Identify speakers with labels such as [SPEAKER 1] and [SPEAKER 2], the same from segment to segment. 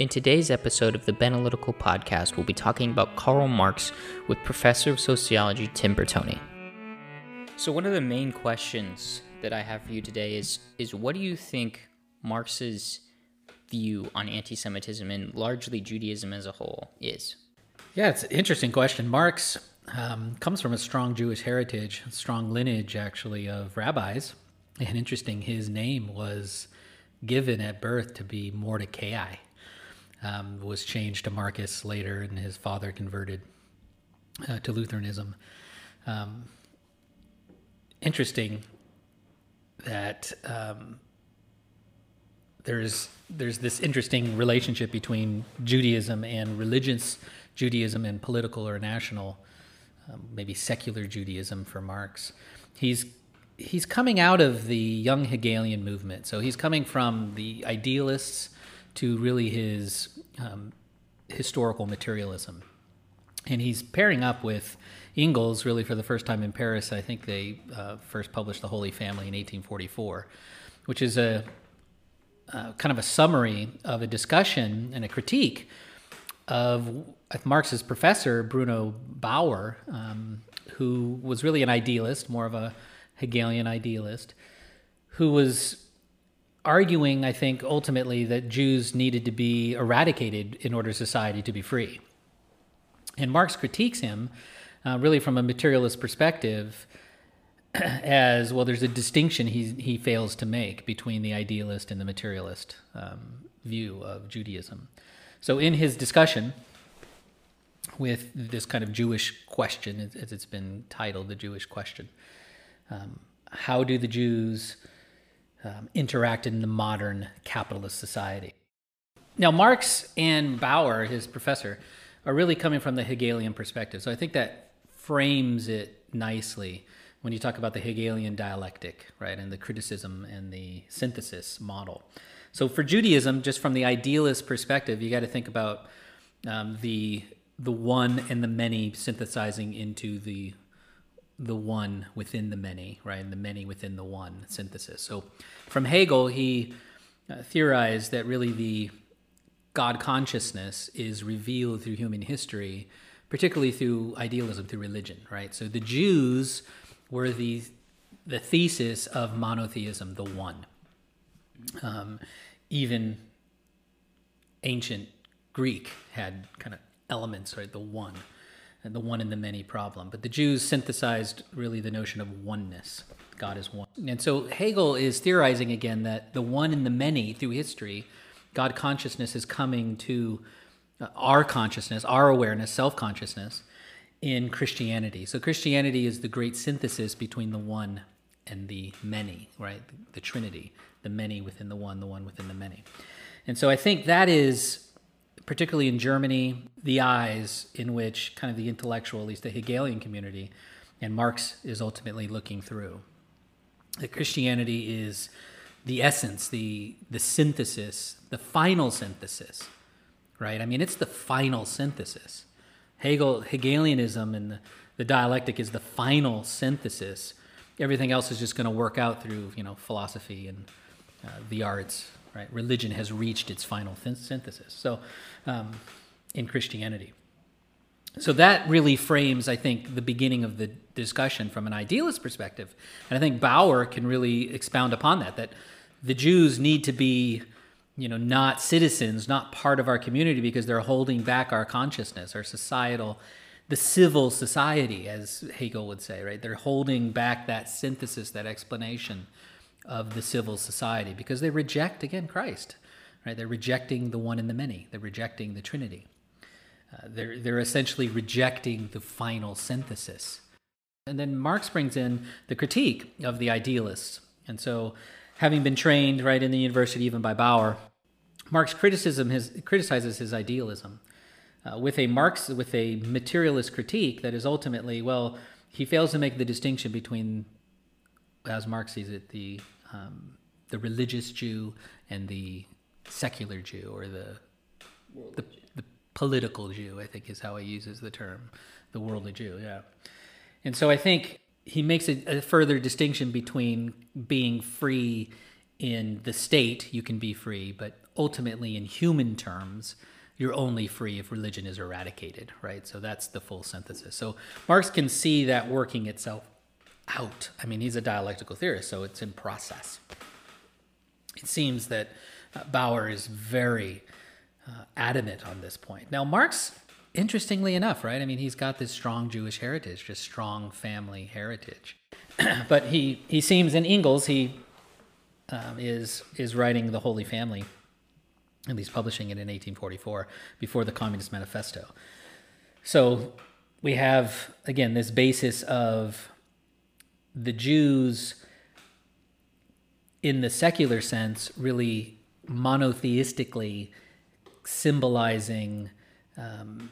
[SPEAKER 1] In today's episode of the Benalytical Podcast, we'll be talking about Karl Marx with Professor of Sociology Tim Bertoni. So, one of the main questions that I have for you today is is what do you think Marx's view on anti-Semitism and largely Judaism as a whole is?
[SPEAKER 2] Yeah, it's an interesting question. Marx um, comes from a strong Jewish heritage, strong lineage actually of rabbis, and interesting, his name was given at birth to be Mordecai um, was changed to Marcus later, and his father converted uh, to Lutheranism. Um, interesting that um, there's there's this interesting relationship between Judaism and religious Judaism and political or national, um, maybe secular Judaism for Marx. He's he's coming out of the young Hegelian movement, so he's coming from the idealists to really his um, historical materialism. And he's pairing up with Engels really for the first time in Paris. I think they uh, first published The Holy Family in 1844, which is a, a kind of a summary of a discussion and a critique of Marx's professor, Bruno Bauer, um, who was really an idealist, more of a Hegelian idealist, who was arguing, I think, ultimately that Jews needed to be eradicated in order society to be free. And Marx critiques him uh, really from a materialist perspective as well, there's a distinction he, he fails to make between the idealist and the materialist um, view of Judaism. So, in his discussion with this kind of Jewish question, as it's been titled, the Jewish question, um, how do the Jews um, interact in the modern capitalist society. Now, Marx and Bauer, his professor, are really coming from the Hegelian perspective. So I think that frames it nicely when you talk about the Hegelian dialectic, right, and the criticism and the synthesis model. So for Judaism, just from the idealist perspective, you got to think about um, the the one and the many synthesizing into the the one within the many, right? And the many within the one synthesis. So from Hegel, he uh, theorized that really the God consciousness is revealed through human history, particularly through idealism, through religion, right? So the Jews were the the thesis of monotheism, the one. Um, even ancient Greek had kind of elements, right? The one the one in the many problem. But the Jews synthesized really the notion of oneness. God is one. And so Hegel is theorizing again that the one in the many through history, God consciousness is coming to uh, our consciousness, our awareness, self consciousness in Christianity. So Christianity is the great synthesis between the one and the many, right? The, the Trinity, the many within the one, the one within the many. And so I think that is particularly in Germany, the eyes in which kind of the intellectual, at least the Hegelian community, and Marx is ultimately looking through. That Christianity is the essence, the the synthesis, the final synthesis, right? I mean, it's the final synthesis. Hegel Hegelianism and the, the dialectic is the final synthesis. Everything else is just going to work out through you know philosophy and uh, the arts right? Religion has reached its final th- synthesis. So, um, in Christianity. So that really frames, I think, the beginning of the discussion from an idealist perspective. And I think Bauer can really expound upon that, that the Jews need to be, you know, not citizens, not part of our community because they're holding back our consciousness, our societal, the civil society, as Hegel would say, right? They're holding back that synthesis, that explanation of the civil society because they reject again Christ, right? They're rejecting the one in the many. They're rejecting the Trinity. Uh, they're they're essentially rejecting the final synthesis. And then Marx brings in the critique of the idealists. And so, having been trained right in the university even by Bauer, Marx criticism his criticizes his idealism uh, with a Marx with a materialist critique that is ultimately well he fails to make the distinction between as Marx sees it the um, the religious Jew and the secular Jew, or the, the, the political Jew. I think is how he uses the term, the worldly Jew. Yeah, and so I think he makes a, a further distinction between being free in the state you can be free, but ultimately in human terms, you're only free if religion is eradicated, right? So that's the full synthesis. So Marx can see that working itself out. I mean, he's a dialectical theorist, so it's in process. It seems that uh, Bauer is very uh, adamant on this point. Now, Marx, interestingly enough, right? I mean, he's got this strong Jewish heritage, just strong family heritage. but he, he seems in Engels, he um, is, is writing the Holy Family, at least publishing it in 1844, before the Communist Manifesto. So we have, again, this basis of the Jews, in the secular sense, really monotheistically symbolizing um,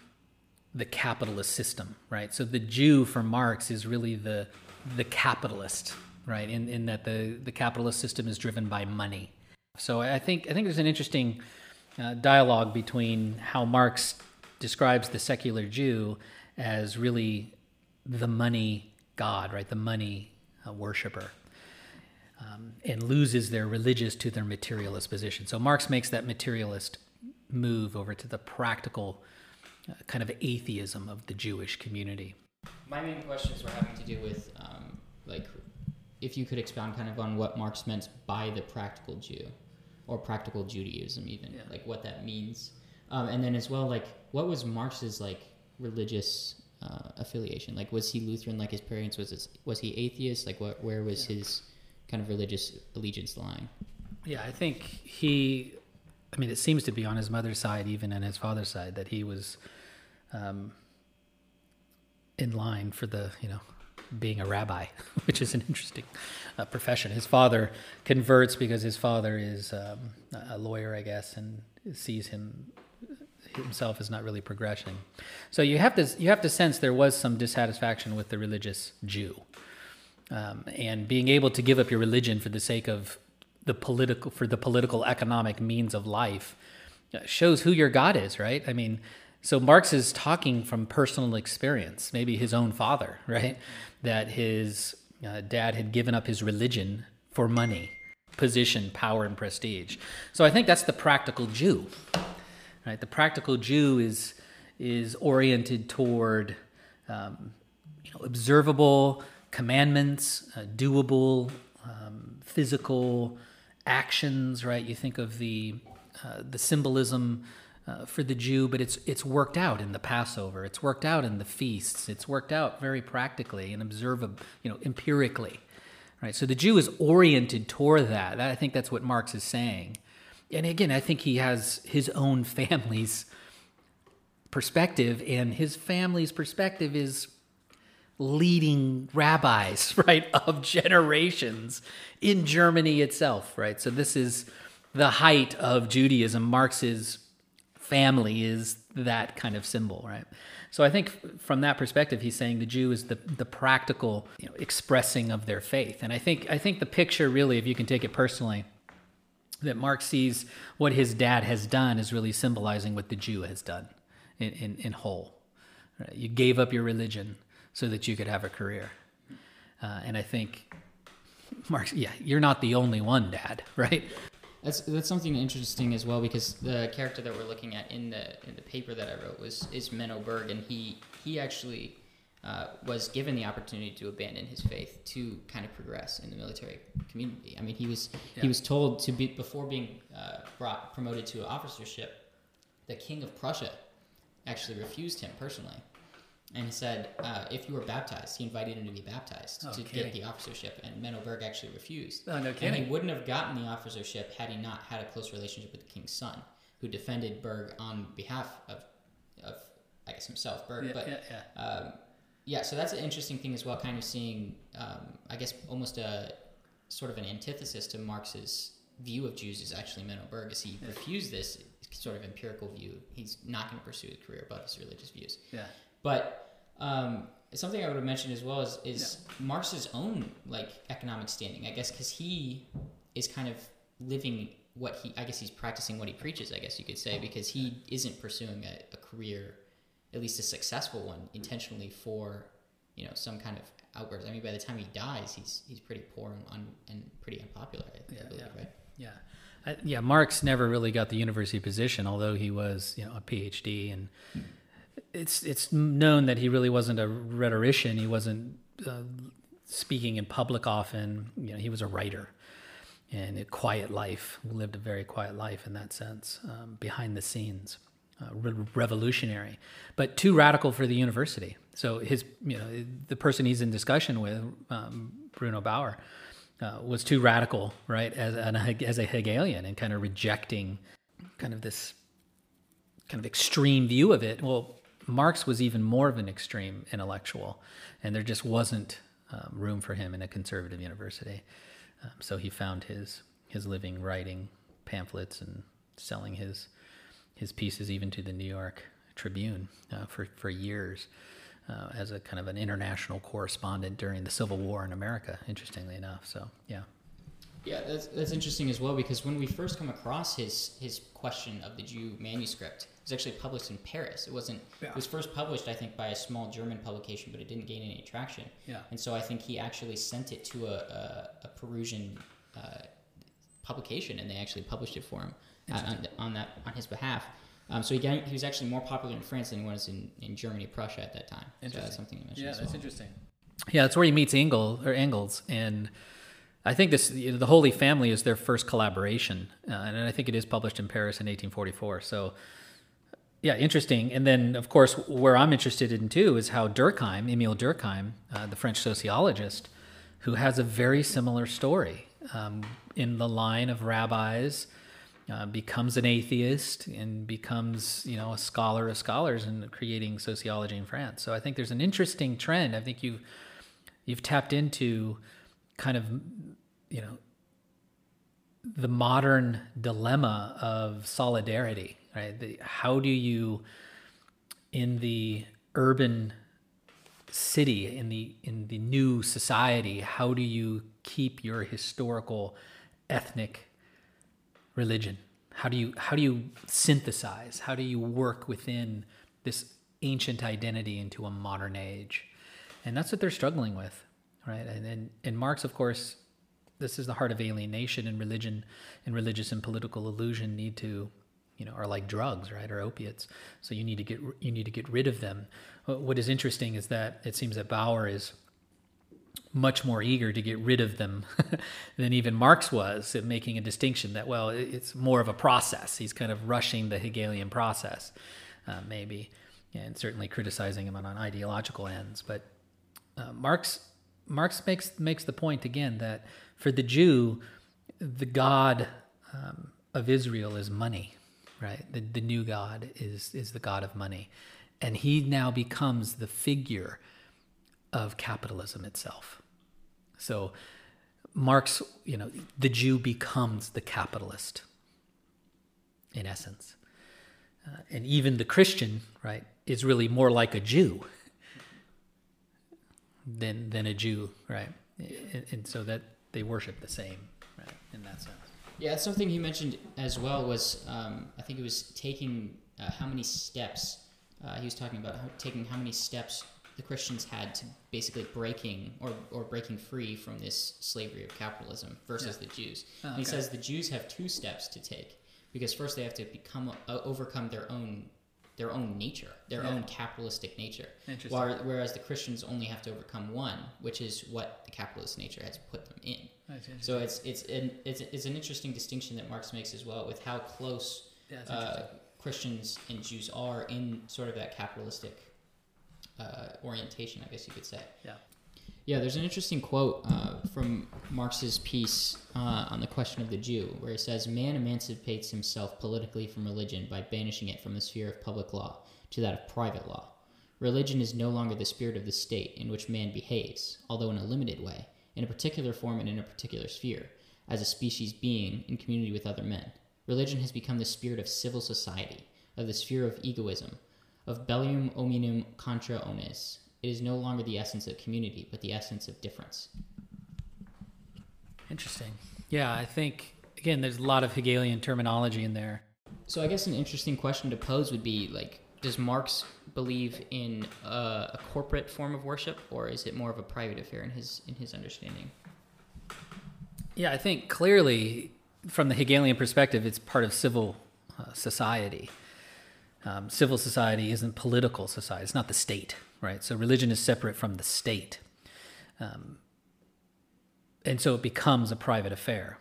[SPEAKER 2] the capitalist system, right? So the Jew for Marx is really the the capitalist, right? In in that the the capitalist system is driven by money. So I think I think there's an interesting uh, dialogue between how Marx describes the secular Jew as really the money god, right? The money uh, worshiper. Um, and loses their religious to their materialist position. So Marx makes that materialist move over to the practical uh, kind of atheism of the Jewish community.
[SPEAKER 1] My main questions were having to do with, um, like, if you could expound kind of on what Marx meant by the practical Jew, or practical Judaism, even, yeah. like what that means. Um, and then as well, like, what was Marx's, like, religious uh, affiliation? Like, was he Lutheran like his parents? Was his, was he atheist? Like, what where was yeah. his kind of religious allegiance lying?
[SPEAKER 2] Yeah, I think he I mean, it seems to be on his mother's side, even and his father's side, that he was um, in line for the, you know, being a rabbi, which is an interesting uh, profession. His father converts because his father is um, a lawyer, I guess, and sees him himself is not really progressing. So you have to you have to sense there was some dissatisfaction with the religious Jew, um, and being able to give up your religion for the sake of the political for the political economic means of life uh, shows who your God is, right? I mean, so Marx is talking from personal experience, maybe his own father, right? That his uh, dad had given up his religion for money, position, power, and prestige. So I think that's the practical Jew, right? The practical Jew is is oriented toward um, you know, observable commandments, uh, doable, um, physical actions, right? You think of the uh, the symbolism uh, for the Jew, but it's it's worked out in the Passover. It's worked out in the feasts. It's worked out very practically and observable, you know, empirically, right? So the Jew is oriented toward that. I think that's what Marx is saying. And again, I think he has his own family's perspective, and his family's perspective is leading rabbis, right, of generations in Germany itself, right? So this is the height of Judaism. Marx's family is that kind of symbol, right? So I think from that perspective, he's saying the Jew is the, the practical you know, expressing of their faith. And I think I think the picture really, if you can take it personally, that Marx sees what his dad has done is really symbolizing what the Jew has done in, in, in whole. Right? You gave up your religion so that you could have a career. Uh, and I think, Marx, yeah, you're not the only one, Dad, right?
[SPEAKER 1] That's that's something interesting as well because the character that we're looking at in the in the paper that I wrote was is Meno Burg, and he he actually uh, was given the opportunity to abandon his faith to kind of progress in the military community. I mean, he was yeah. he was told to be before being uh, brought promoted to officership. The king of Prussia actually refused him personally and he said uh, if you were baptized, he invited him to be baptized oh, to kidding. get the officership, and Meno Burg actually refused.
[SPEAKER 2] Oh, no kidding.
[SPEAKER 1] And he wouldn't have gotten the officership had he not had a close relationship with the king's son, who defended Burg on behalf of, of I guess himself, Burg.
[SPEAKER 2] Yeah,
[SPEAKER 1] but
[SPEAKER 2] yeah.
[SPEAKER 1] Um, yeah, so that's an interesting thing as well. Kind of seeing, um, I guess, almost a sort of an antithesis to Marx's view of Jews is actually Meno Burg, as he yeah. refused this sort of empirical view. He's not going to pursue a career above his religious views.
[SPEAKER 2] Yeah.
[SPEAKER 1] But um, something I would have mentioned as well is, is yeah. Marx's own like economic standing, I guess, because he is kind of living what he, I guess he's practicing what he preaches, I guess you could say, because he isn't pursuing a, a career, at least a successful one, intentionally for, you know, some kind of outwards. I mean, by the time he dies, he's he's pretty poor and, un, and pretty unpopular. I,
[SPEAKER 2] Yeah,
[SPEAKER 1] I believe,
[SPEAKER 2] yeah.
[SPEAKER 1] right?
[SPEAKER 2] Yeah. I, yeah, Marx never really got the university position, although he was, you know, a PhD, and it's it's known that he really wasn't a rhetorician. He wasn't uh, speaking in public often. You know, he was a writer, and a quiet life. Lived a very quiet life in that sense, um, behind the scenes, re- revolutionary, but too radical for the university. So his, you know, the person he's in discussion with, um, Bruno Bauer uh, was too radical, right, as an, as a Hegelian, and kind of rejecting kind of this kind of extreme view of it. Well, Marx was even more of an extreme intellectual, and there just wasn't um, room for him in a conservative university. Um, so he found his his living writing pamphlets and selling his his pieces even to the New York Tribune uh, for for years. Uh, as a kind of an international correspondent during the Civil War in America, interestingly enough. So, yeah.
[SPEAKER 1] Yeah, that's, that's interesting as well because when we first come across his his question of the Jew manuscript, it was actually published in Paris. It wasn't. It was first published, I think, by a small German publication, but it didn't gain any traction.
[SPEAKER 2] Yeah.
[SPEAKER 1] And so I think he actually sent it to a a, a Prussian uh, publication, and they actually published it for him on, on that on his behalf. Um, so he, got, he was actually more popular in France than he was in, in Germany, Prussia at that time. Interesting. So that's something he mentioned as well.
[SPEAKER 2] interesting. Yeah, that's where he meets Engel or Engels, and I think this you know, the Holy Family is their first collaboration, uh, and I think it is published in Paris in 1844. So, yeah, interesting. And then, of course, where I'm interested in too is how Durkheim, Emile Durkheim, uh, the French sociologist, who has a very similar story um, in the line of rabbis. Uh, becomes an atheist and becomes, you know, a scholar of scholars and creating sociology in France. So I think there's an interesting trend. I think you've you've tapped into kind of, you know, the modern dilemma of solidarity, right? The, how do you, in the urban city, in the in the new society, how do you keep your historical, ethnic religion? How do you how do you synthesize? How do you work within this ancient identity into a modern age? And that's what they're struggling with, right? And and, Marx, of course, this is the heart of alienation and religion and religious and political illusion need to you know are like drugs right or opiates so you need to get you need to get rid of them what is interesting is that it seems that bauer is much more eager to get rid of them than even Marx was making a distinction that, well, it's more of a process. He's kind of rushing the Hegelian process, uh, maybe, and certainly criticizing him on, on ideological ends. But uh, Marx, Marx makes, makes the point again that for the Jew, the God um, of Israel is money, right? The, the new God is, is the God of money. And he now becomes the figure of capitalism itself. So Marx, you know, the Jew becomes the capitalist in essence. Uh, and even the Christian, right, is really more like a Jew than than a Jew, right? And, and so that they worship the same, right, in that sense.
[SPEAKER 1] Yeah, something he mentioned as well. Was um, I think it was taking uh, how many steps uh, he was talking about how, taking how many steps the Christians had to basically breaking or, or breaking free from this slavery of capitalism versus the Jews.
[SPEAKER 2] Oh,
[SPEAKER 1] And he says the Jews have two steps to take because first they have to become uh, overcome their own their own nature, their
[SPEAKER 2] Yeah.
[SPEAKER 1] own capitalistic nature. While, whereas the Christians only have to overcome one, which is what the capitalist nature has put them in. So it's it's an it's, it's an interesting distinction that Marx makes as well with how close
[SPEAKER 2] Yeah,
[SPEAKER 1] uh, Christians and Jews are in sort of that capitalistic uh, orientation, I guess you could say.
[SPEAKER 2] Yeah.
[SPEAKER 1] Yeah, there's an interesting quote uh, from Marx's piece uh, on the question of the Jew, where he says, Man emancipates himself politically from religion by banishing it from the sphere of public law to that of private law. Religion is no longer the spirit of the state in which man behaves, although in a limited way, in a particular form and in a particular sphere, as a species being in community with other men. Religion has become the spirit of civil society, of the sphere of egoism, of bellum omnium contra omnes. It is no longer the essence of community, but the essence of difference.
[SPEAKER 2] Interesting. Yeah, I think again, there's a lot of Hegelian terminology in there.
[SPEAKER 1] So I guess an interesting question to pose would be like, does Marx believe in a, a corporate form of worship, or is it more of a private affair in his in his understanding?
[SPEAKER 2] Yeah, I think clearly from the Hegelian perspective, it's part of civil uh, society. Um, civil society isn't political society; it's not the state, right? So religion is separate from the state, um, and so it becomes a private affair.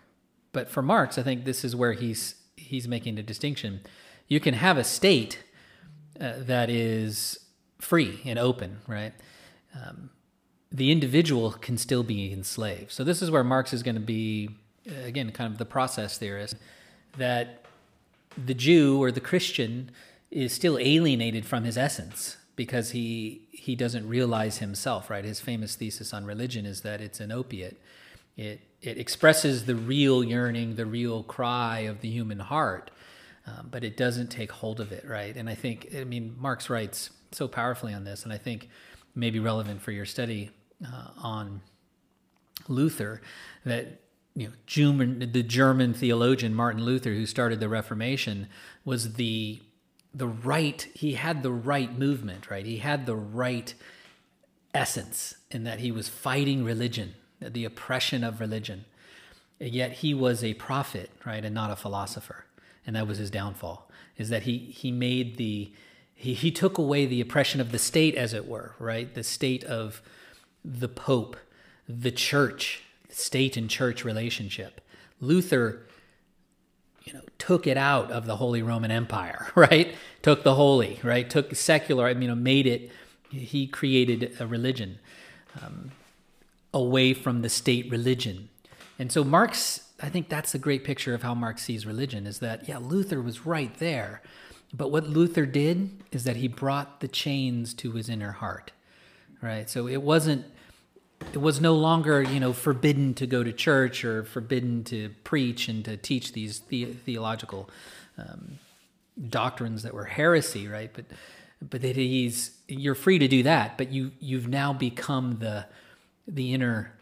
[SPEAKER 2] But for Marx, I think this is where he's he's making the distinction. You can have a state uh, that is free and open, right? Um, the individual can still be enslaved. So this is where Marx is going to be, again, kind of the process theorist, that the Jew or the Christian is still alienated from his essence because he he doesn't realize himself. Right? His famous thesis on religion is that it's an opiate. It it expresses the real yearning, the real cry of the human heart, um, but it doesn't take hold of it. Right? And I think, I mean, Marx writes so powerfully on this, and I think maybe relevant for your study uh, on Luther that you know German, the German theologian Martin Luther, who started the Reformation, was the the right. He had the right movement, right? He had the right essence in that he was fighting religion, the oppression of religion. Yet he was a prophet, right, and not a philosopher, and that was his downfall. Is that he he made the he, he took away the oppression of the state, as it were, right? The state of the Pope, the church, state and church relationship. Luther, you know, took it out of the Holy Roman Empire, right? Took the holy, right? Took secular, I mean, you know, made it, he created a religion um, away from the state religion. And so Marx, I think that's a great picture of how Marx sees religion is that, yeah, Luther was right there. But what Luther did is that he brought the chains to his inner heart right? So it wasn't it was no longer you know forbidden to go to church or forbidden to preach and to teach these the- theological um, doctrines that were heresy, right? But but that he's you're free to do that, but you you've now become the the inner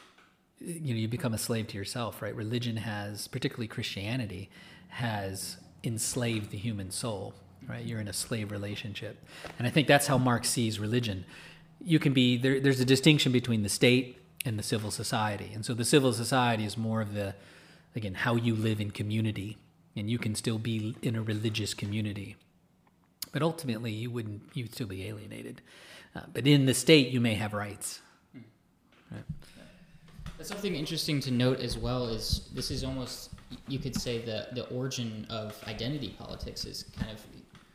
[SPEAKER 2] you know you become a slave to yourself, right? Religion has, particularly Christianity, has enslaved the human soul, right? You're in a slave relationship, and I think that's how Marx sees religion you can be there, there's a distinction between the state and the civil society. And so the civil society is more of the again how you live in community. And you can still be in a religious community. But ultimately you wouldn't you'd still be alienated. Uh, but in the state you may have rights.
[SPEAKER 1] Right. That's something interesting to note as well is this is almost you could say the the origin of identity politics is kind of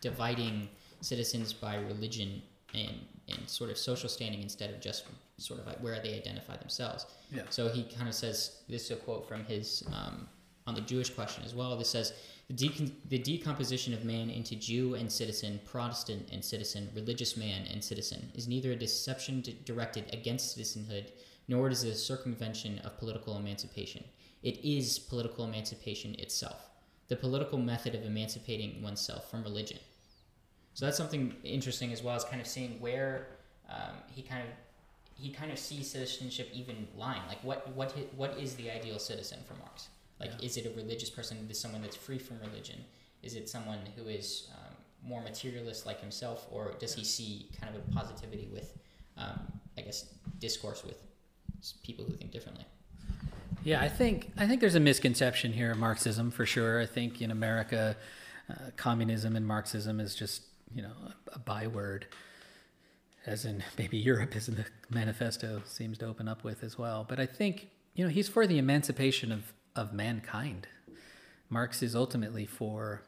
[SPEAKER 1] dividing citizens by religion and and sort of social standing instead of just sort of like where they identify themselves.
[SPEAKER 2] Yeah.
[SPEAKER 1] So he kind of says this is a quote from his um, on the Jewish question as well. This says the, decon- the decomposition of man into Jew and citizen, Protestant and citizen, religious man and citizen is neither a deception d- directed against citizenhood nor is it a circumvention of political emancipation. It is political emancipation itself, the political method of emancipating oneself from religion. So that's something interesting as well as kind of seeing where um, he kind of he kind of sees citizenship even lying. Like what what what is the ideal citizen for Marx? Like yeah. is it a religious person? Is someone that's free from religion? Is it someone who is um, more materialist like himself, or does he see kind of a positivity with, um, I guess, discourse with people who think differently?
[SPEAKER 2] Yeah, I think I think there's a misconception here of Marxism for sure. I think in America, uh, communism and Marxism is just you know, a, a byword, as in maybe Europe is the manifesto seems to open up with as well. But I think, you know, he's for the emancipation of, of mankind. Marx is ultimately for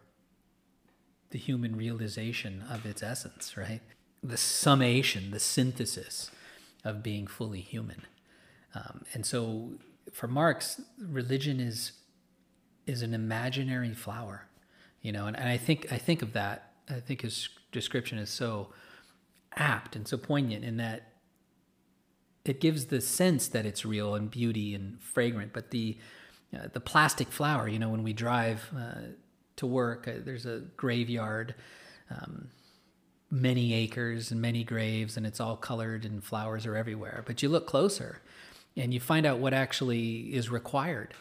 [SPEAKER 2] the human realization of its essence, right? The summation, the synthesis of being fully human. Um, and so for Marx, religion is is an imaginary flower, you know, and, and I think I think of that I think his description is so apt and so poignant in that it gives the sense that it's real and beauty and fragrant, but the uh, the plastic flower, you know, when we drive uh, to work, uh, there's a graveyard, um, many acres and many graves, and it's all colored and flowers are everywhere. But you look closer, and you find out what actually is required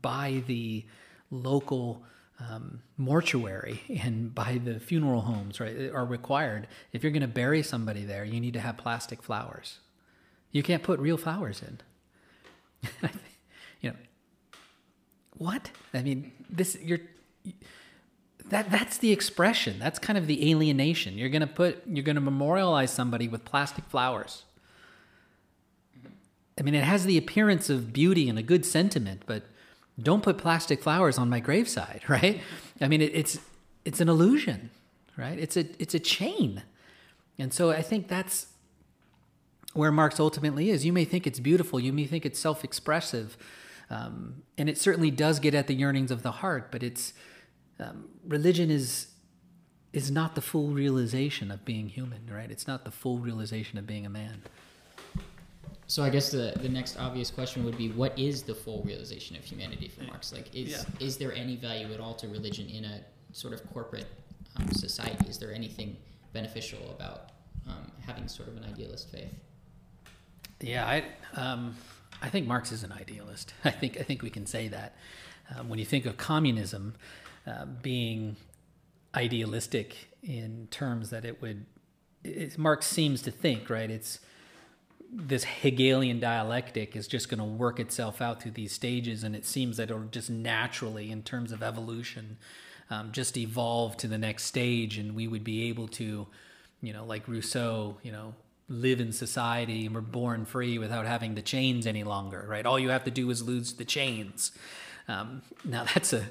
[SPEAKER 2] by the local um, mortuary and by the funeral homes, right, are required. If you're going to bury somebody there, you need to have plastic flowers. You can't put real flowers in. you know, what? I mean, this you're that that's the expression. That's kind of the alienation. You're going to put you're going to memorialize somebody with plastic flowers. I mean, it has the appearance of beauty and a good sentiment, but don't put plastic flowers on my graveside, right? I mean, it, it's it's an illusion, right? It's a it's a chain, and so I think that's where Marx ultimately is. You may think it's beautiful, you may think it's self-expressive, um, and it certainly does get at the yearnings of the heart. But it's um, religion is is not the full realization of being human, right? It's not the full realization of being a man.
[SPEAKER 1] So I guess the the next obvious question would be, what is the full realization of humanity for Marx? Like, is yeah. is there any value at all to religion in a sort of corporate um, society? Is there anything beneficial about um, having sort of an idealist faith?
[SPEAKER 2] Yeah, I um, I think Marx is an idealist. I think I think we can say that. Um, when you think of communism uh, being idealistic in terms that it would, it, Marx seems to think right. It's this Hegelian dialectic is just going to work itself out through these stages, and it seems that it'll just naturally, in terms of evolution, um, just evolve to the next stage, and we would be able to, you know, like Rousseau, you know, live in society and we're born free without having the chains any longer, right? All you have to do is lose the chains. Um, now that's a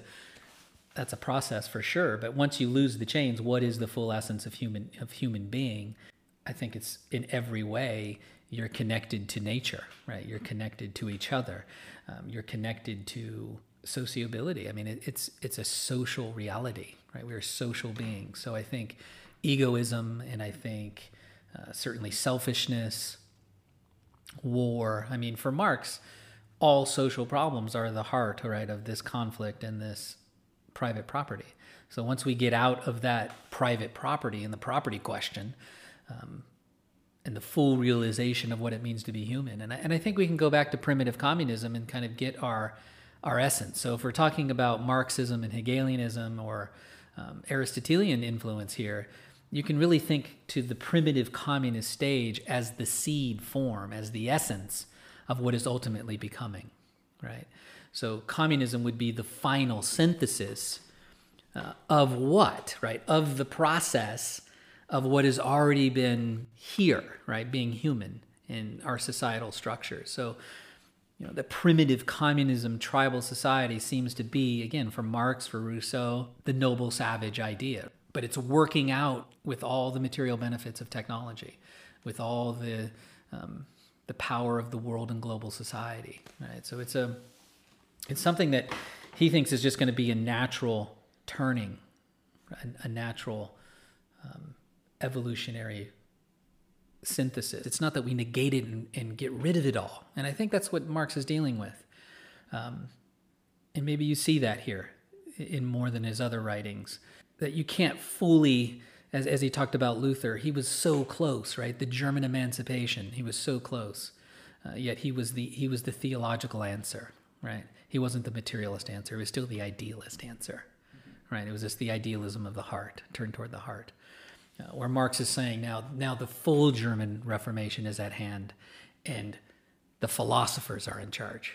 [SPEAKER 2] that's a process for sure, but once you lose the chains, what is the full essence of human of human being? I think it's in every way you're connected to nature, right? You're connected to each other. Um, you're connected to sociability. I mean, it, it's it's a social reality, right? We're social beings. So I think egoism and I think uh, certainly selfishness, war. I mean, for Marx, all social problems are the heart, right, of this conflict and this private property. So once we get out of that private property and the property question, um, and the full realization of what it means to be human. And I, and I think we can go back to primitive communism and kind of get our our essence. So if we're talking about Marxism and Hegelianism or um, Aristotelian influence here, you can really think to the primitive communist stage as the seed form, as the essence of what is ultimately becoming, right? So communism would be the final synthesis uh, of what, right? Of the process of what has already been here, right? Being human in our societal structure. So, you know, the primitive communism tribal society seems to be, again, for Marx, for Rousseau, the noble savage idea. But it's working out with all the material benefits of technology, with all the um, the power of the world and global society, right? So it's a it's something that he thinks is just going to be a natural turning, a, a natural um, evolutionary synthesis. It's not that we negate it and, and, get rid of it all. And I think that's what Marx is dealing with. Um, and maybe you see that here in more than his other writings, that you can't fully, as, as he talked about Luther, he was so close, right? The German emancipation, he was so close. Uh, yet he was the he was the theological answer, right? He wasn't the materialist answer. He was still the idealist answer, right? It was just the idealism of the heart, turned toward the heart uh, where Marx is saying now, now the full German Reformation is at hand, and the philosophers are in charge,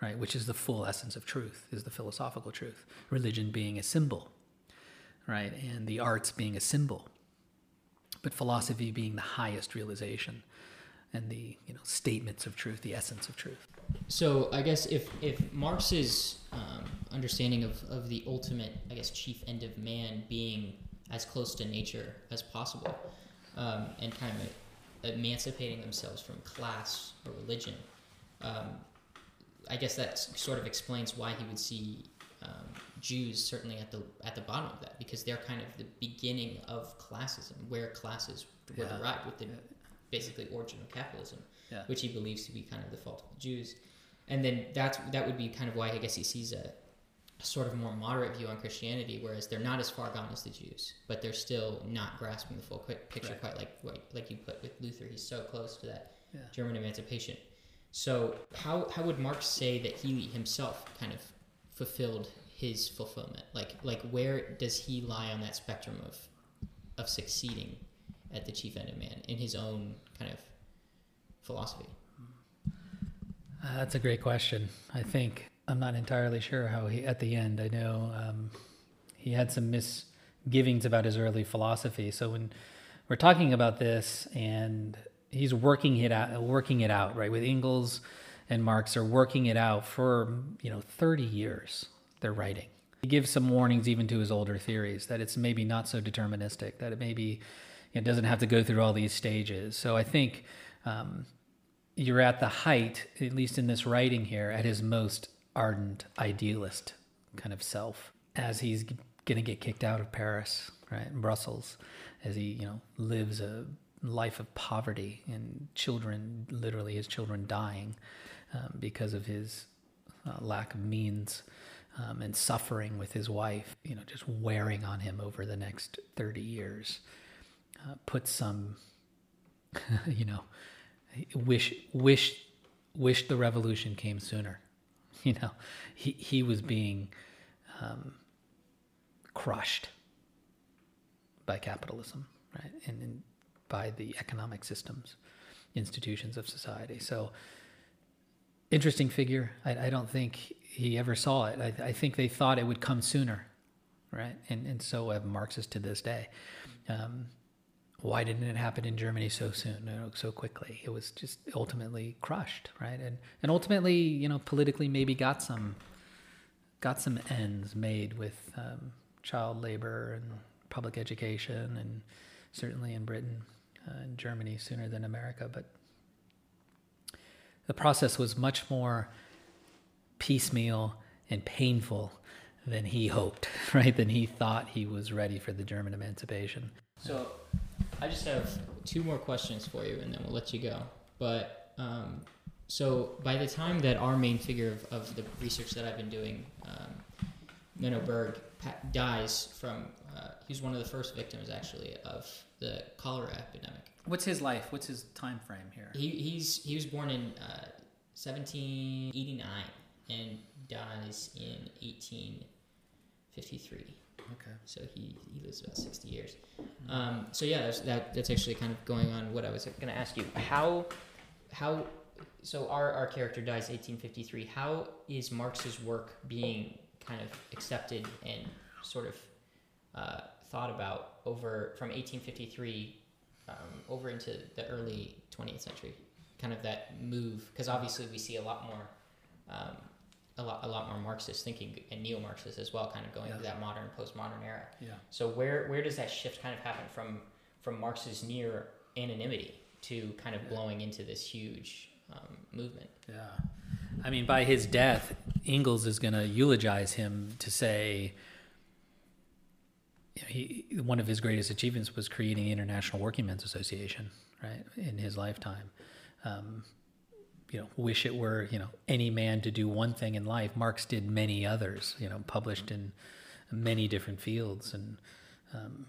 [SPEAKER 2] right? Which is the full essence of truth, is the philosophical truth. Religion being a symbol, right, and the arts being a symbol, but philosophy being the highest realization, and the you know statements of truth, the essence of truth.
[SPEAKER 1] So I guess if if Marx's um, understanding of, of the ultimate, I guess, chief end of man being as close to nature as possible um, and kind of emancipating themselves from class or religion. Um, I guess that sort of explains why he would see um, Jews certainly at the at the bottom of that because they're kind of the beginning of classism, where classes were yeah. derived with the basically origin of capitalism, yeah. which he believes to be kind of the fault of the Jews. And then that's that would be kind of why I guess he sees a, sort of more moderate view on Christianity, whereas they're not as far gone as the Jews, but they're still not grasping the full picture right. quite like like you put with Luther. He's so close to that yeah. German emancipation. So how how would Marx say that he himself kind of fulfilled his fulfillment? Like like where does he lie on that spectrum of of succeeding at the chief end of man in his own kind of philosophy?
[SPEAKER 2] Uh, that's a great question. I think I'm not entirely sure how he at the end. I know um, he had some misgivings about his early philosophy. So when we're talking about this, and he's working it out, working it out, right? With Engels and Marx are working it out for you know 30 years. They're writing. He gives some warnings even to his older theories that it's maybe not so deterministic, that it maybe it doesn't have to go through all these stages. So I think um, you're at the height, at least in this writing here, at his most ardent idealist kind of self as he's going to get kicked out of Paris, right, Brussels, as he you know lives a life of poverty and children, literally his children dying um, because of his uh, lack of means. Um, and suffering with his wife, you know, just wearing on him over the next 30 years, uh, put some, you know, wish, wish, wish the revolution came sooner. You know, he, he was being um, crushed by capitalism, right? And, and by the economic systems, institutions of society. So, interesting figure. I, I don't think he ever saw it. I, I, think they thought it would come sooner, right? And and so have Marxists to this day. Um, why didn't it happen in Germany so soon, so quickly? It was just ultimately crushed, right? And and ultimately, you know, politically maybe got some got some ends made with um, child labor and public education, and certainly in Britain uh, and Germany sooner than America. But the process was much more piecemeal and painful than he hoped, right? Than he thought he was ready for the German emancipation.
[SPEAKER 1] So, I just have two more questions for you, and then we'll let you go. But um, so, by the time that our main figure of, of the research that I've been doing, um, Meno Burg, dies from. Uh, he was one of the first victims, actually, of the cholera epidemic.
[SPEAKER 2] What's his life? What's his time frame here?
[SPEAKER 1] He he's he was born in uh, 1789 and dies in 1853.
[SPEAKER 2] Okay.
[SPEAKER 1] So he, he lives about 60 years. Um, so yeah, that's, that that's actually kind of going on what I was going to ask you. How how so our our character dies 1853. How is Marx's work being kind of accepted and sort of uh, thought about over from 1853 um, over into the early 20th century? Kind of that move, because obviously we see a lot more. Um, a lot, a lot more Marxist thinking and neo-Marxist as well, kind of going yeah. through that modern, postmodern era.
[SPEAKER 2] Yeah.
[SPEAKER 1] So where where does that shift kind of happen from from Marx's near anonymity to kind of blowing into this huge um, movement?
[SPEAKER 2] Yeah. I mean, by his death, Engels is going to eulogize him to say, he one of his greatest achievements was creating the International Working Men's Association, right, in his lifetime. Um, you know, wish it were you know any man to do one thing in life. Marx did many others, you know, published in many different fields, and um,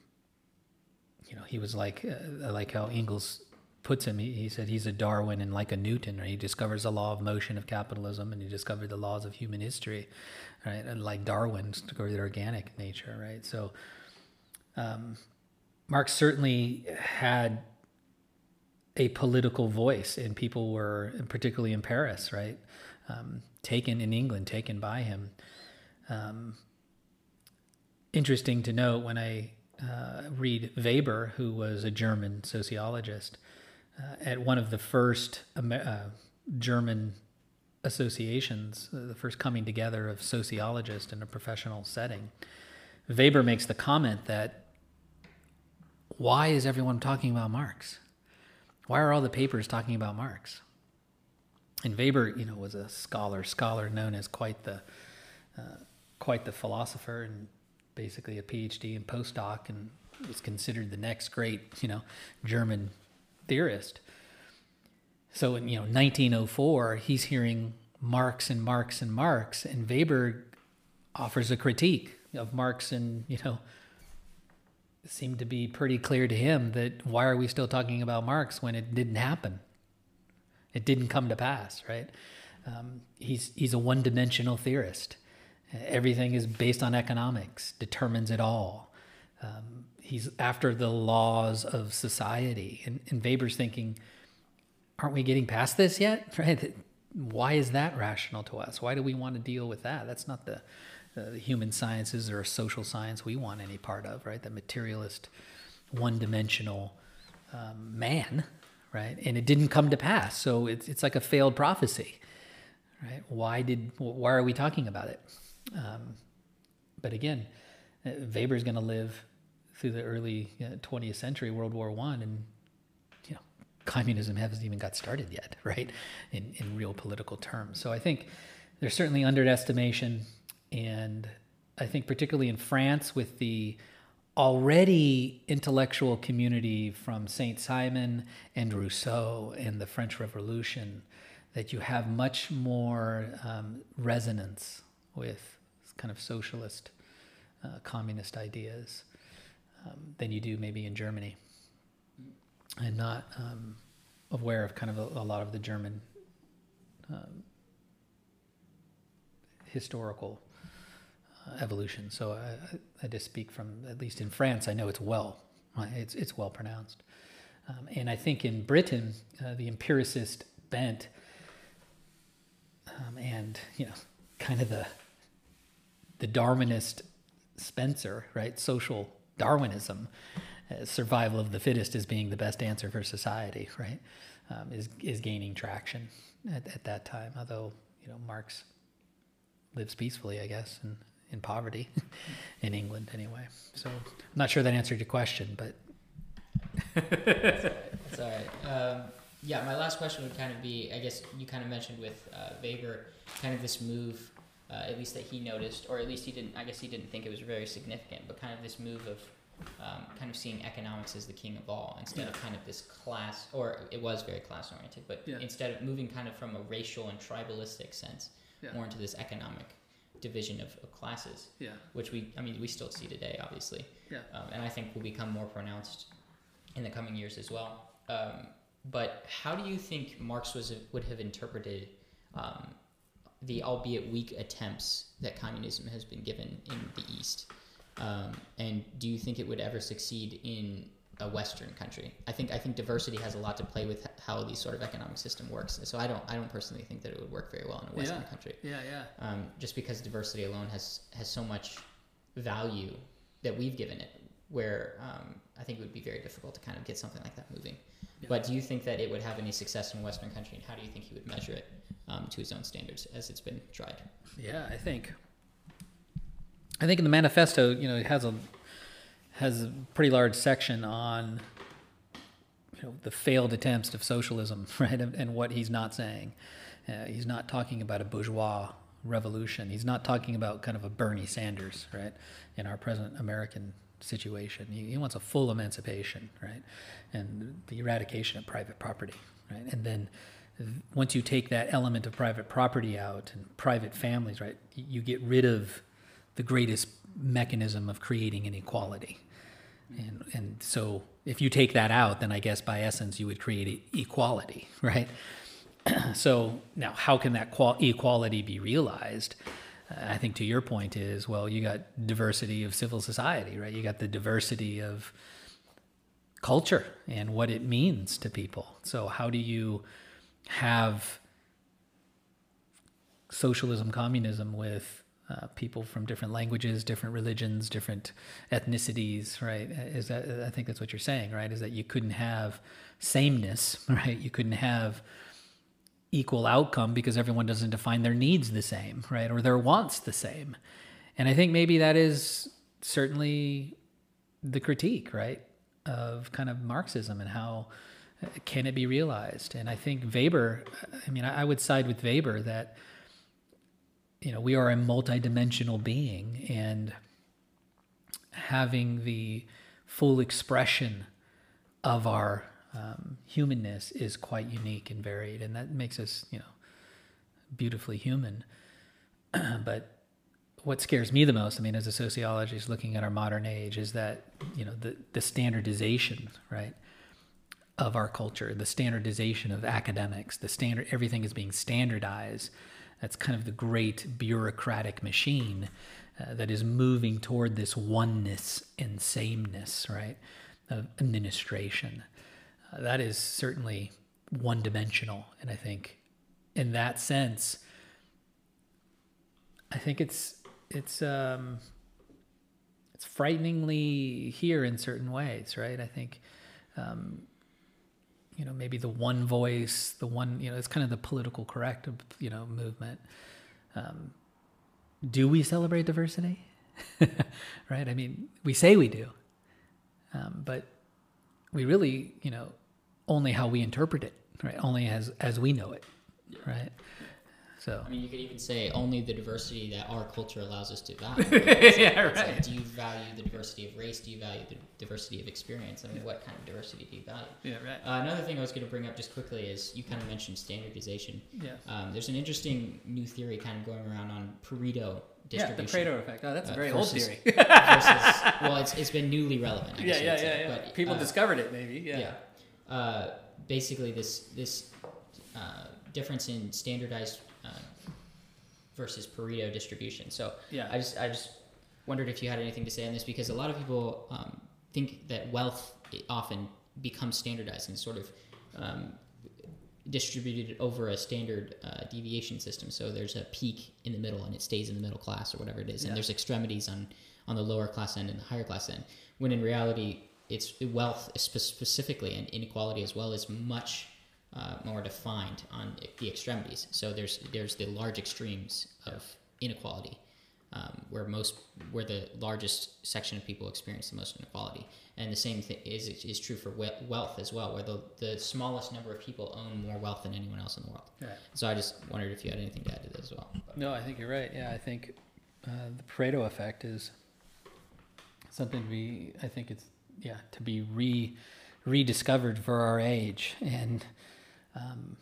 [SPEAKER 2] you know, he was like uh, like how Engels puts him. He, he, said he's a Darwin and like a Newton. Right? He discovers the law of motion of capitalism, and he discovered the laws of human history, right? And like Darwin discovered organic nature, right? So um, Marx certainly had a political voice, and people were, particularly in Paris, right, um, taken in England, taken by him. Um, interesting to note when I uh, read Weber, who was a German sociologist, uh, at one of the first uh, German associations, uh, the first coming together of sociologists in a professional setting. Weber makes the comment that why is everyone talking about Marx? Why are all the papers talking about Marx? And Weber, you know, was a scholar, scholar known as quite the, uh, quite the philosopher, and basically a PhD and postdoc, and was considered the next great, you know, German theorist. So in you know 1904, he's hearing Marx and Marx and Marx, and Weber offers a critique of Marx and you know seemed to be pretty clear to him that why are we still talking about Marx when it didn't happen? It didn't come to pass, right? Um, he's he's a one-dimensional theorist, Everything is based on economics, determines it all. Um, he's after the laws of society. And, and Weber's thinking, aren't we getting past this yet? Right? Why is that rational to us? Why do we want to deal with that? That's not the, uh, the human sciences or social science we want any part of, right? The materialist, one dimensional um, man, right? And it didn't come to pass. So it's, it's like a failed prophecy, right? Why did, why are we talking about it? Um, but again, uh, Weber's going to live through the early uh, 20th century, World War One, and you know, communism hasn't even got started yet, right? In in real political terms. So I think there's certainly underestimation, and I think particularly in France with the already intellectual community from Saint Simon and Rousseau and the French Revolution, that you have much more um, resonance with kind of socialist, uh, communist ideas um, than you do maybe in Germany, and not um, aware of kind of a, a lot of the German um, historical evolution. So I, I, just speak from at least in France. I know it's well, it's it's well pronounced, um, and I think in Britain uh, the empiricist bent um, and you know kind of the the Darwinist Spencer, right? Social Darwinism, uh, survival of the fittest as being the best answer for society, right? Um, is is gaining traction at, at that time. Although you know Marx lives peacefully, I guess, in in poverty in England anyway. So I'm not sure that answered your question, but
[SPEAKER 1] that's all right. Um, yeah, my last question would kind of be, I guess you kind of mentioned with uh, Weber, kind of this move uh, at least that he noticed, or at least he didn't. I guess he didn't think it was very significant, but kind of this move of um, kind of seeing economics as the king of all instead yeah. of kind of this class, or it was very class oriented, but yeah. instead of moving kind of from a racial and tribalistic sense yeah. more into this economic division of, of, classes,
[SPEAKER 2] yeah.
[SPEAKER 1] which we, I mean, we still see today, obviously,
[SPEAKER 2] yeah.
[SPEAKER 1] Um, and I think will become more pronounced in the coming years as well. Um, but how do you think Marx was would have interpreted um, the albeit weak attempts that communism has been given in the East? Um, and do you think it would ever succeed in a Western country? I think I think diversity has a lot to play with how these sort of economic system works. So I don't I don't personally think that it would work very well in a Western
[SPEAKER 2] yeah.
[SPEAKER 1] country.
[SPEAKER 2] Yeah, yeah.
[SPEAKER 1] Um, just because diversity alone has has so much value that we've given it, where um, I think it would be very difficult to kind of get something like that moving. Yeah. But do you think that it would have any success in a Western country, and how do you think he would measure it um, to his own standards as it's been tried?
[SPEAKER 2] Yeah, I think. I think in the manifesto, you know, it has a has a pretty large section on you know the failed attempts of socialism, right, and, and what he's not saying. Uh, he's not talking about a bourgeois revolution. He's not talking about kind of a Bernie Sanders, right, in our present American situation. He, he wants a full emancipation, right, and the eradication of private property, right, and then once you take that element of private property out and private families, right, you get rid of the greatest mechanism of creating inequality. And, and so if you take that out, then I guess by essence you would create equality, right? so now how can that qual- equality be realized? Uh, I think to your point is, well, you got diversity of civil society, right? You got the diversity of culture and what it means to people. So how do you have socialism, communism with uh, people from different languages, different religions, different ethnicities, right? Is that I think that's what you're saying, right? Is that you couldn't have sameness, right? You couldn't have equal outcome because everyone doesn't define their needs the same, right? Or their wants the same. And I think maybe that is certainly the critique, right? Of kind of Marxism and how uh, can it be realized? And I think Weber, I mean, I would side with Weber that, you know, we are a multidimensional being and having the full expression of our um, humanness is quite unique and varied, and that makes us, you know, beautifully human. but what scares me the most, I mean, as a sociologist looking at our modern age, is that you know the the standardization, right, of our culture, the standardization of academics, the standard everything is being standardized, That's kind of the great bureaucratic machine uh, that is moving toward this oneness and sameness, right, of administration. Uh, that is certainly one dimensional. And I think in that sense, I think it's, it's, um, it's frighteningly here in certain ways, right? I think, um, you know, maybe the one voice, the one, you know, it's kind of the political correct, you know, movement. Um, do we celebrate diversity? right? I mean, we say we do, um, but we really, you know, only how we interpret it, right? Only as as we know it, right? So
[SPEAKER 1] I mean, you could even say only the diversity that our culture allows us to value.
[SPEAKER 2] yeah, right.
[SPEAKER 1] Like, do you value the diversity of race? Do you value the diversity of experience? I mean, what kind of diversity do you value?
[SPEAKER 2] Yeah, right.
[SPEAKER 1] Uh, another thing I was going to bring up just quickly is you kind of mentioned standardization.
[SPEAKER 2] Yeah.
[SPEAKER 1] Um, there's an interesting new theory kind of going around on Pareto
[SPEAKER 2] Yeah, the. Pareto effect. Oh, that's a
[SPEAKER 1] uh,
[SPEAKER 2] very old theory.
[SPEAKER 1] versus, well, it's, it's been newly relevant. I
[SPEAKER 2] yeah, yeah, yeah, yeah.
[SPEAKER 1] But,
[SPEAKER 2] People
[SPEAKER 1] uh,
[SPEAKER 2] discovered it, maybe. Yeah.
[SPEAKER 1] yeah. Uh, basically, this this uh, difference in standardized uh, versus Pareto distribution. So
[SPEAKER 2] Yeah.
[SPEAKER 1] I just I just wondered if you had anything to say on this because a lot of people um, think that wealth often becomes standardized and sort of um, distributed over a standard uh, deviation system. So there's a peak in the middle and it stays in the middle class or whatever it is,
[SPEAKER 2] Yeah.
[SPEAKER 1] and there's extremities on on the lower class end and the higher class end. When in reality, it's wealth specifically and inequality as well is much uh, more defined on the extremities. So there's there's the large extremes of inequality, um, where most where the largest section of people experience the most inequality, and the same thing is is true for we- wealth as well, where the the smallest number of people own more wealth than anyone else in the world.
[SPEAKER 2] Right.
[SPEAKER 1] So I just wondered if you had anything to add to that as well.
[SPEAKER 2] No, I think you're right. Yeah, I think uh, the Pareto effect is something we. I think it's yeah to be re rediscovered for our age, and um,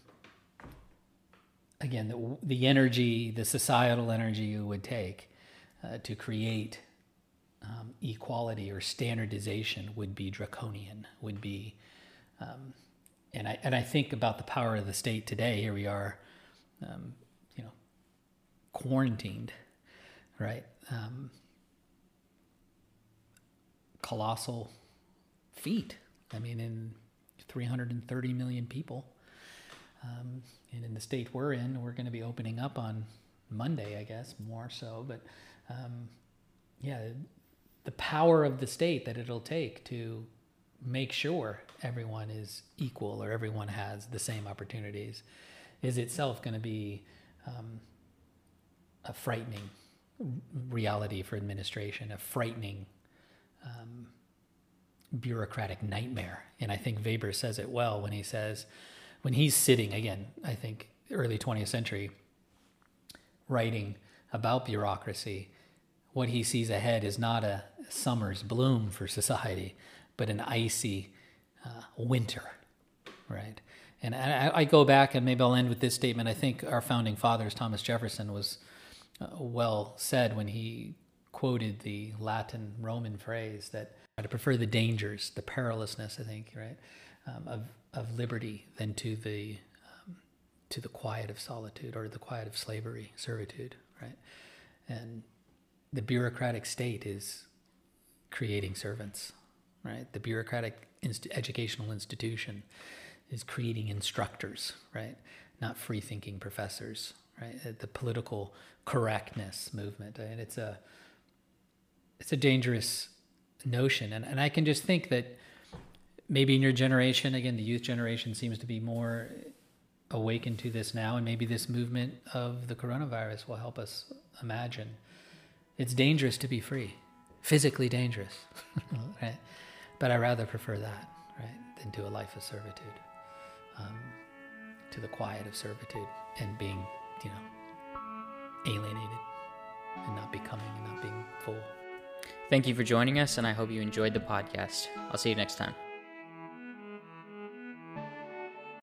[SPEAKER 2] again, the the energy, the societal energy you would take uh, to create um, equality or standardization would be draconian. Would be, um, and I and I think about the power of the state today. Here we are, um, you know, quarantined, right? Um, colossal feat. I mean, in 330 million people. Um, and in the state we're in, we're going to be opening up on Monday, I guess, more so. But um, yeah, the power of the state that it'll take to make sure everyone is equal or everyone has the same opportunities is itself going to be um, a frightening reality for administration, a frightening um, bureaucratic nightmare. And I think Weber says it well when he says, when he's sitting, again, I think early 20th century, writing about bureaucracy, what he sees ahead is not a summer's bloom for society, but an icy uh, winter, right? And I, I go back, and maybe I'll end with this statement. I think our founding fathers, Thomas Jefferson, was uh, well said when he quoted the Latin Roman phrase that I prefer the dangers, the perilousness, I think, right, um, of of liberty than to the um, to the quiet of solitude or the quiet of slavery, servitude, right? And the bureaucratic state is creating servants, right? The bureaucratic inst- educational institution is creating instructors, right? Not free thinking professors, right? Uh, The political correctness movement, and it's a it's a dangerous notion, and and I can just think that maybe in your generation, again, the youth generation seems to be more awakened to this now, and maybe this movement of the coronavirus will help us imagine it's dangerous to be free, physically dangerous, right? But I rather prefer that, right, than to a life of servitude, um, to the quiet of servitude and being, you know, alienated and not becoming and not being full.
[SPEAKER 1] Thank you for joining us, and I hope you enjoyed the podcast. I'll see you next time.